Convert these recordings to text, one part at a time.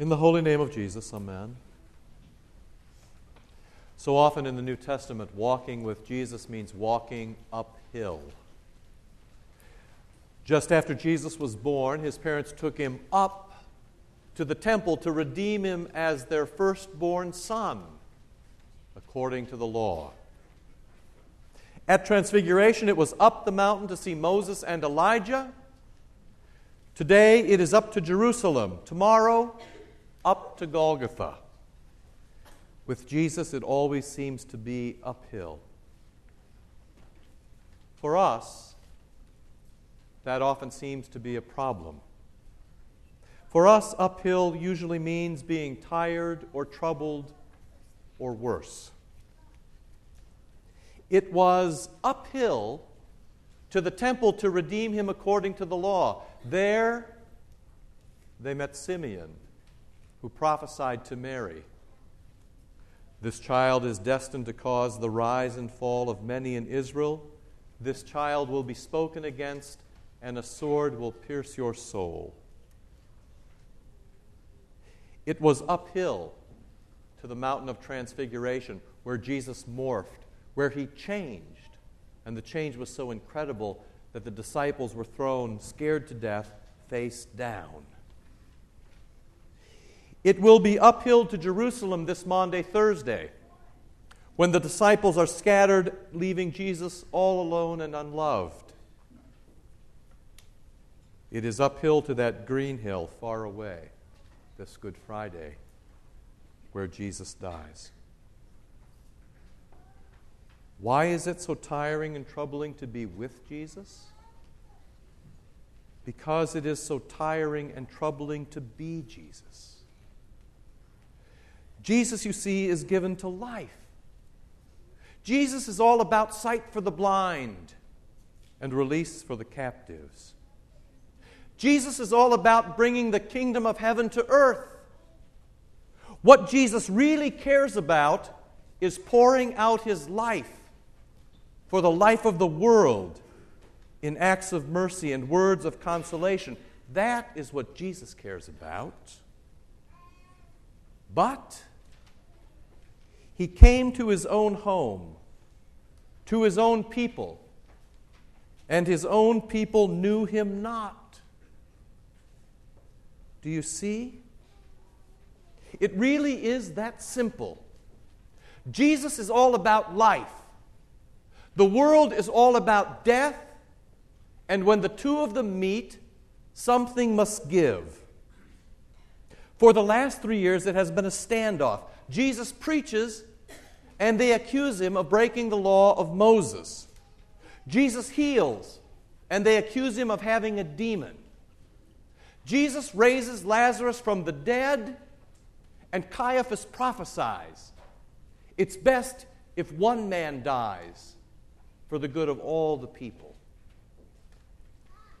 In the holy name of Jesus, amen. So often in the New Testament, walking with Jesus means walking uphill. Just after Jesus was born, his parents took him up to the temple to redeem him as their firstborn son, according to the law. At Transfiguration, it was up the mountain to see Moses and Elijah. Today, it is up to Jerusalem. Tomorrow, up to Golgotha. With Jesus, it always seems to be uphill. For us, that often seems to be a problem. For us, uphill usually means being tired or troubled or worse. It was uphill to the temple to redeem him according to the law. There, they met Simeon, who prophesied to Mary. This child is destined to cause the rise and fall of many in Israel. This child will be spoken against, and a sword will pierce your soul. It was uphill to the mountain of transfiguration where Jesus morphed, where he changed. And the change was so incredible that the disciples were thrown, scared to death, face down. It will be uphill to Jerusalem this Maundy, Thursday, when the disciples are scattered, leaving Jesus all alone and unloved. It is uphill to that green hill far away this Good Friday where Jesus dies. Why is it so tiring and troubling to be with Jesus? Because it is so tiring and troubling to be Jesus. Jesus, you see, is given to life. Jesus is all about sight for the blind and release for the captives. Jesus is all about bringing the kingdom of heaven to earth. What Jesus really cares about is pouring out his life for the life of the world in acts of mercy and words of consolation. That is what Jesus cares about. But he came to his own home, to his own people, and his own people knew him not. Do you see? It really is that simple. Jesus is all about life. The world is all about death, and when the two of them meet, something must give. For the last three years, it has been a standoff. Jesus preaches and they accuse him of breaking the law of Moses. Jesus heals, and they accuse him of having a demon. Jesus raises Lazarus from the dead, and Caiaphas prophesies it's best if one man dies for the good of all the people.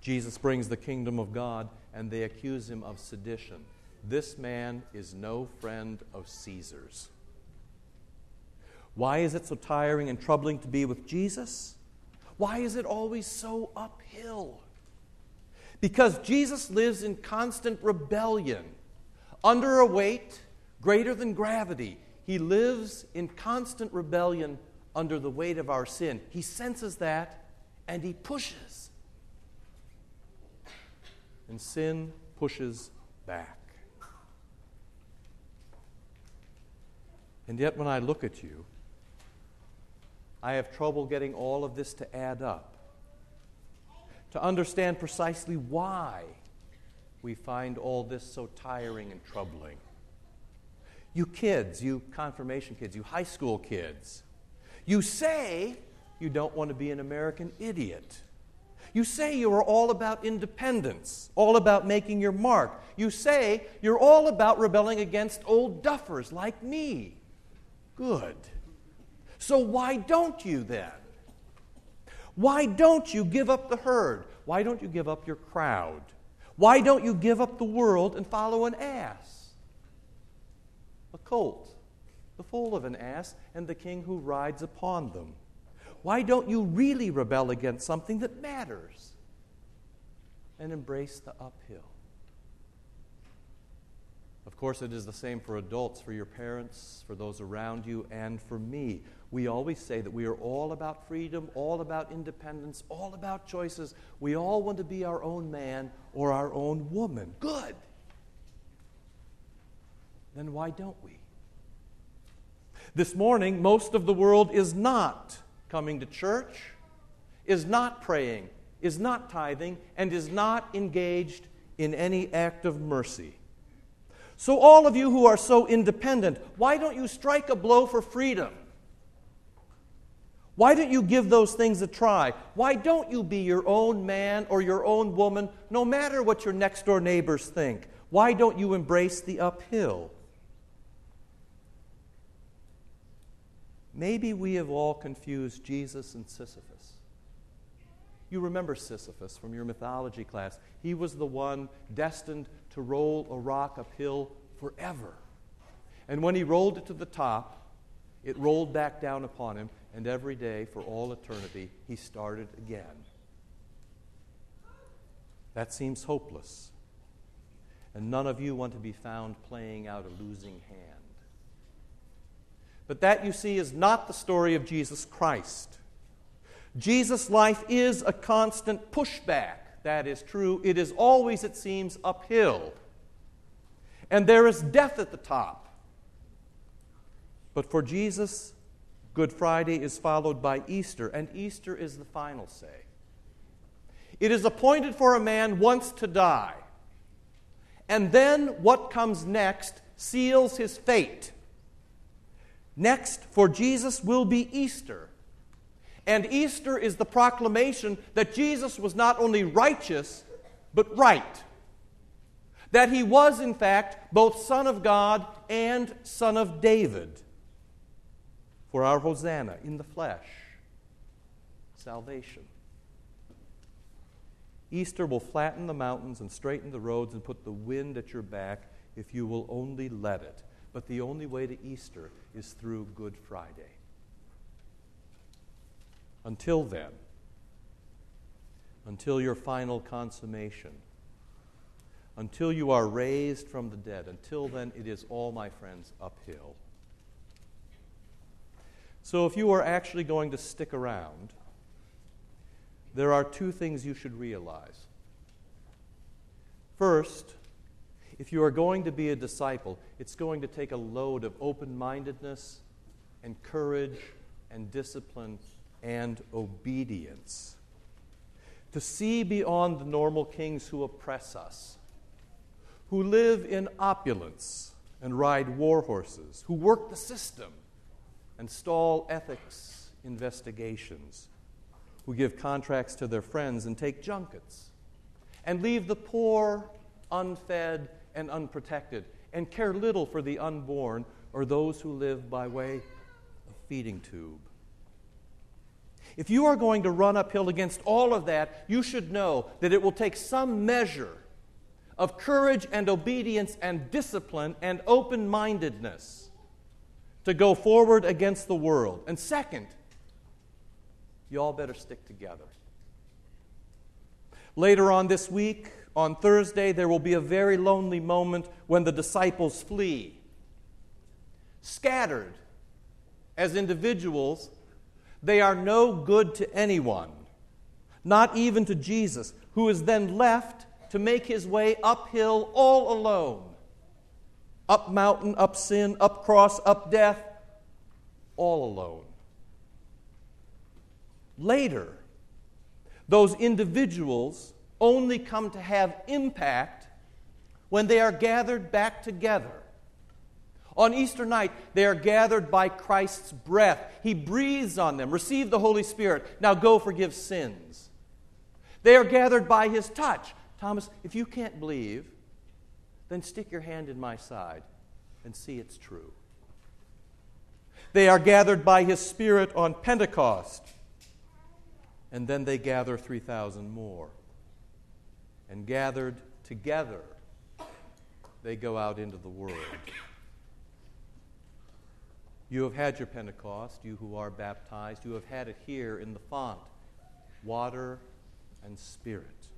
Jesus brings the kingdom of God, and they accuse him of sedition. This man is no friend of Caesar's. Why is it so tiring and troubling to be with Jesus? Why is it always so uphill? Because Jesus lives in constant rebellion, under a weight greater than gravity. He lives in constant rebellion under the weight of our sin. He senses that and he pushes. And sin pushes back. And yet, when I look at you, I have trouble getting all of this to add up, to understand precisely why we find all this so tiring and troubling. You kids, you confirmation kids, you high school kids, you say you don't want to be an American idiot. You say you are all about independence, all about making your mark. You say you're all about rebelling against old duffers like me. Good. So why don't you then? Why don't you give up the herd? Why don't you give up your crowd? Why don't you give up the world and follow an ass? A colt, the foal of an ass, and the king who rides upon them. Why don't you really rebel against something that matters and embrace the uphill? Of course, it is the same for adults, for your parents, for those around you, and for me. We always say that we are all about freedom, all about independence, all about choices. We all want to be our own man or our own woman. Good. Then why don't we? This morning, most of the world is not coming to church, is not praying, is not tithing, and is not engaged in any act of mercy. So, all of you who are so independent, why don't you strike a blow for freedom? Why don't you give those things a try? Why don't you be your own man or your own woman, no matter what your next door neighbors think? Why don't you embrace the uphill? Maybe we have all confused Jesus and Sisyphus. You remember Sisyphus from your mythology class. He was the one destined to roll a rock uphill forever. And when he rolled it to the top, it rolled back down upon him, and every day for all eternity, he started again. That seems hopeless. And none of you want to be found playing out a losing hand. But that, you see, is not the story of Jesus Christ. Jesus' life is a constant pushback. That is true. It is always, it seems, uphill. And there is death at the top. But for Jesus, Good Friday is followed by Easter, and Easter is the final say. It is appointed for a man once to die. And then what comes next seals his fate. Next, for Jesus, will be Easter. And Easter is the proclamation that Jesus was not only righteous, but right. That he was, in fact, both Son of God and Son of David. For our Hosanna in the flesh, salvation. Easter will flatten the mountains and straighten the roads and put the wind at your back if you will only let it. But the only way to Easter is through Good Friday. Until then, until your final consummation, until you are raised from the dead, until then, it is all, my friends, uphill. So, if you are actually going to stick around, there are two things you should realize. First, if you are going to be a disciple, it's going to take a load of open mindedness and courage and discipline and obedience. To see beyond the normal kings who oppress us, who live in opulence and ride war horses, who work the system and stall ethics investigations, who give contracts to their friends and take junkets, and leave the poor unfed and unprotected, and care little for the unborn or those who live by way of feeding tube. If you are going to run uphill against all of that, you should know that it will take some measure of courage and obedience and discipline and open mindedness to go forward against the world. And second, you all better stick together. Later on this week, on Thursday, there will be a very lonely moment when the disciples flee. Scattered as individuals, they are no good to anyone, not even to Jesus, who is then left to make his way uphill all alone. Up mountain, up sin, up cross, up death, all alone. Later, those individuals only come to have impact when they are gathered back together. On Easter night, they are gathered by Christ's breath. He breathes on them. Receive the Holy Spirit. Now go forgive sins. They are gathered by His touch. Thomas, if you can't believe, then stick your hand in my side and see it's true. They are gathered by His Spirit on Pentecost. And then they gather 3,000 more. And gathered together, they go out into the world. You have had your Pentecost, you who are baptized. You have had it here in the font water and spirit.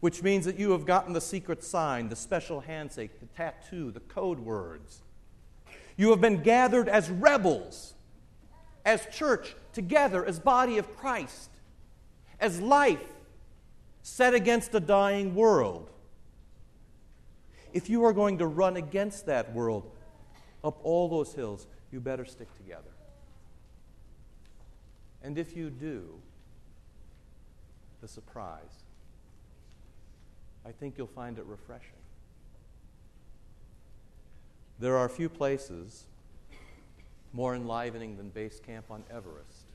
which means that you have gotten the secret sign, the special handshake, the tattoo, the code words. You have been gathered as rebels, as church, together, as body of Christ, as life set against a dying world. If you are going to run against that world up all those hills, you better stick together. And if you do, the surprise, I think you'll find it refreshing. There are few places more enlivening than base camp on Everest,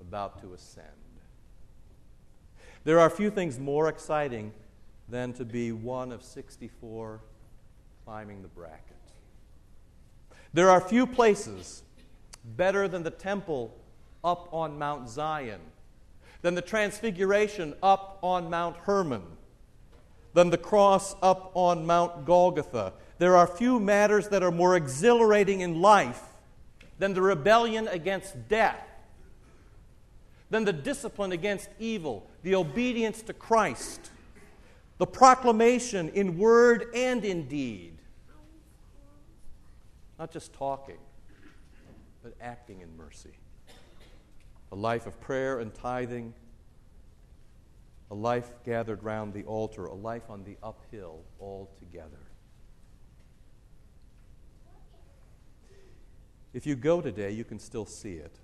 about to ascend. There are few things more exciting than to be one of 64 climbing the bracket. There are few places better than the temple up on Mount Zion, than the transfiguration up on Mount Hermon, than the cross up on Mount Golgotha. There are few matters that are more exhilarating in life than the rebellion against death, than the discipline against evil, the obedience to Christ, the proclamation in word and in deed. Not just talking, but acting in mercy. A life of prayer and tithing, a life gathered round the altar, a life on the uphill all together. If you go today, you can still see it.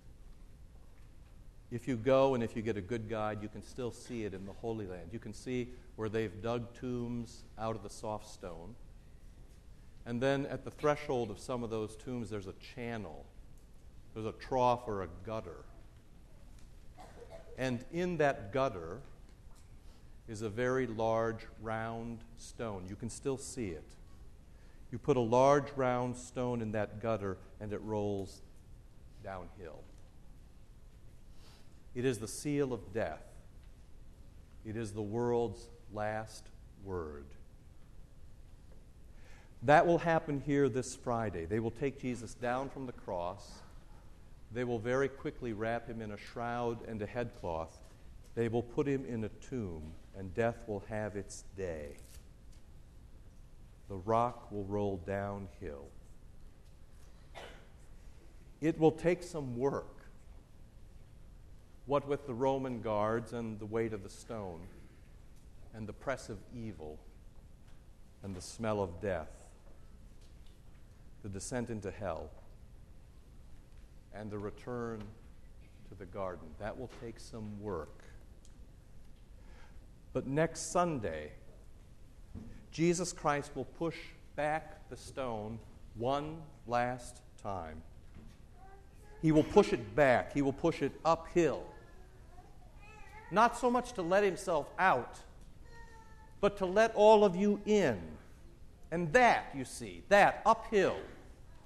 If you go and if you get a good guide, you can still see it in the Holy Land. You can see where they've dug tombs out of the soft stone. And then at the threshold of some of those tombs, there's a channel, there's a trough or a gutter. And in that gutter is a very large round stone. You can still see it. You put a large round stone in that gutter and it rolls downhill. It is the seal of death. It is the world's last word. That will happen here this Friday. They will take Jesus down from the cross. They will very quickly wrap him in a shroud and a headcloth. They will put him in a tomb, and death will have its day. The rock will roll downhill. It will take some work what with the Roman guards and the weight of the stone, and the press of evil, and the smell of death, the descent into hell, and the return to the garden. That will take some work. But next Sunday, Jesus Christ will push back the stone one last time. He will push it back, he will push it uphill not so much to let himself out, but to let all of you in. And that, you see, that uphill,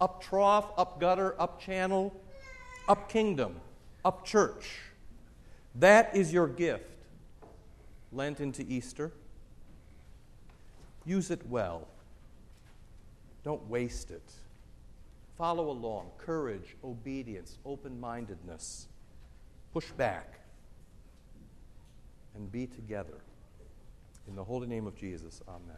up trough, up gutter, up channel, up kingdom, up church, that is your gift. Lent into Easter. Use it well. Don't waste it. Follow along. Courage, obedience, open mindedness. Push back and be together. In the holy name of Jesus, amen.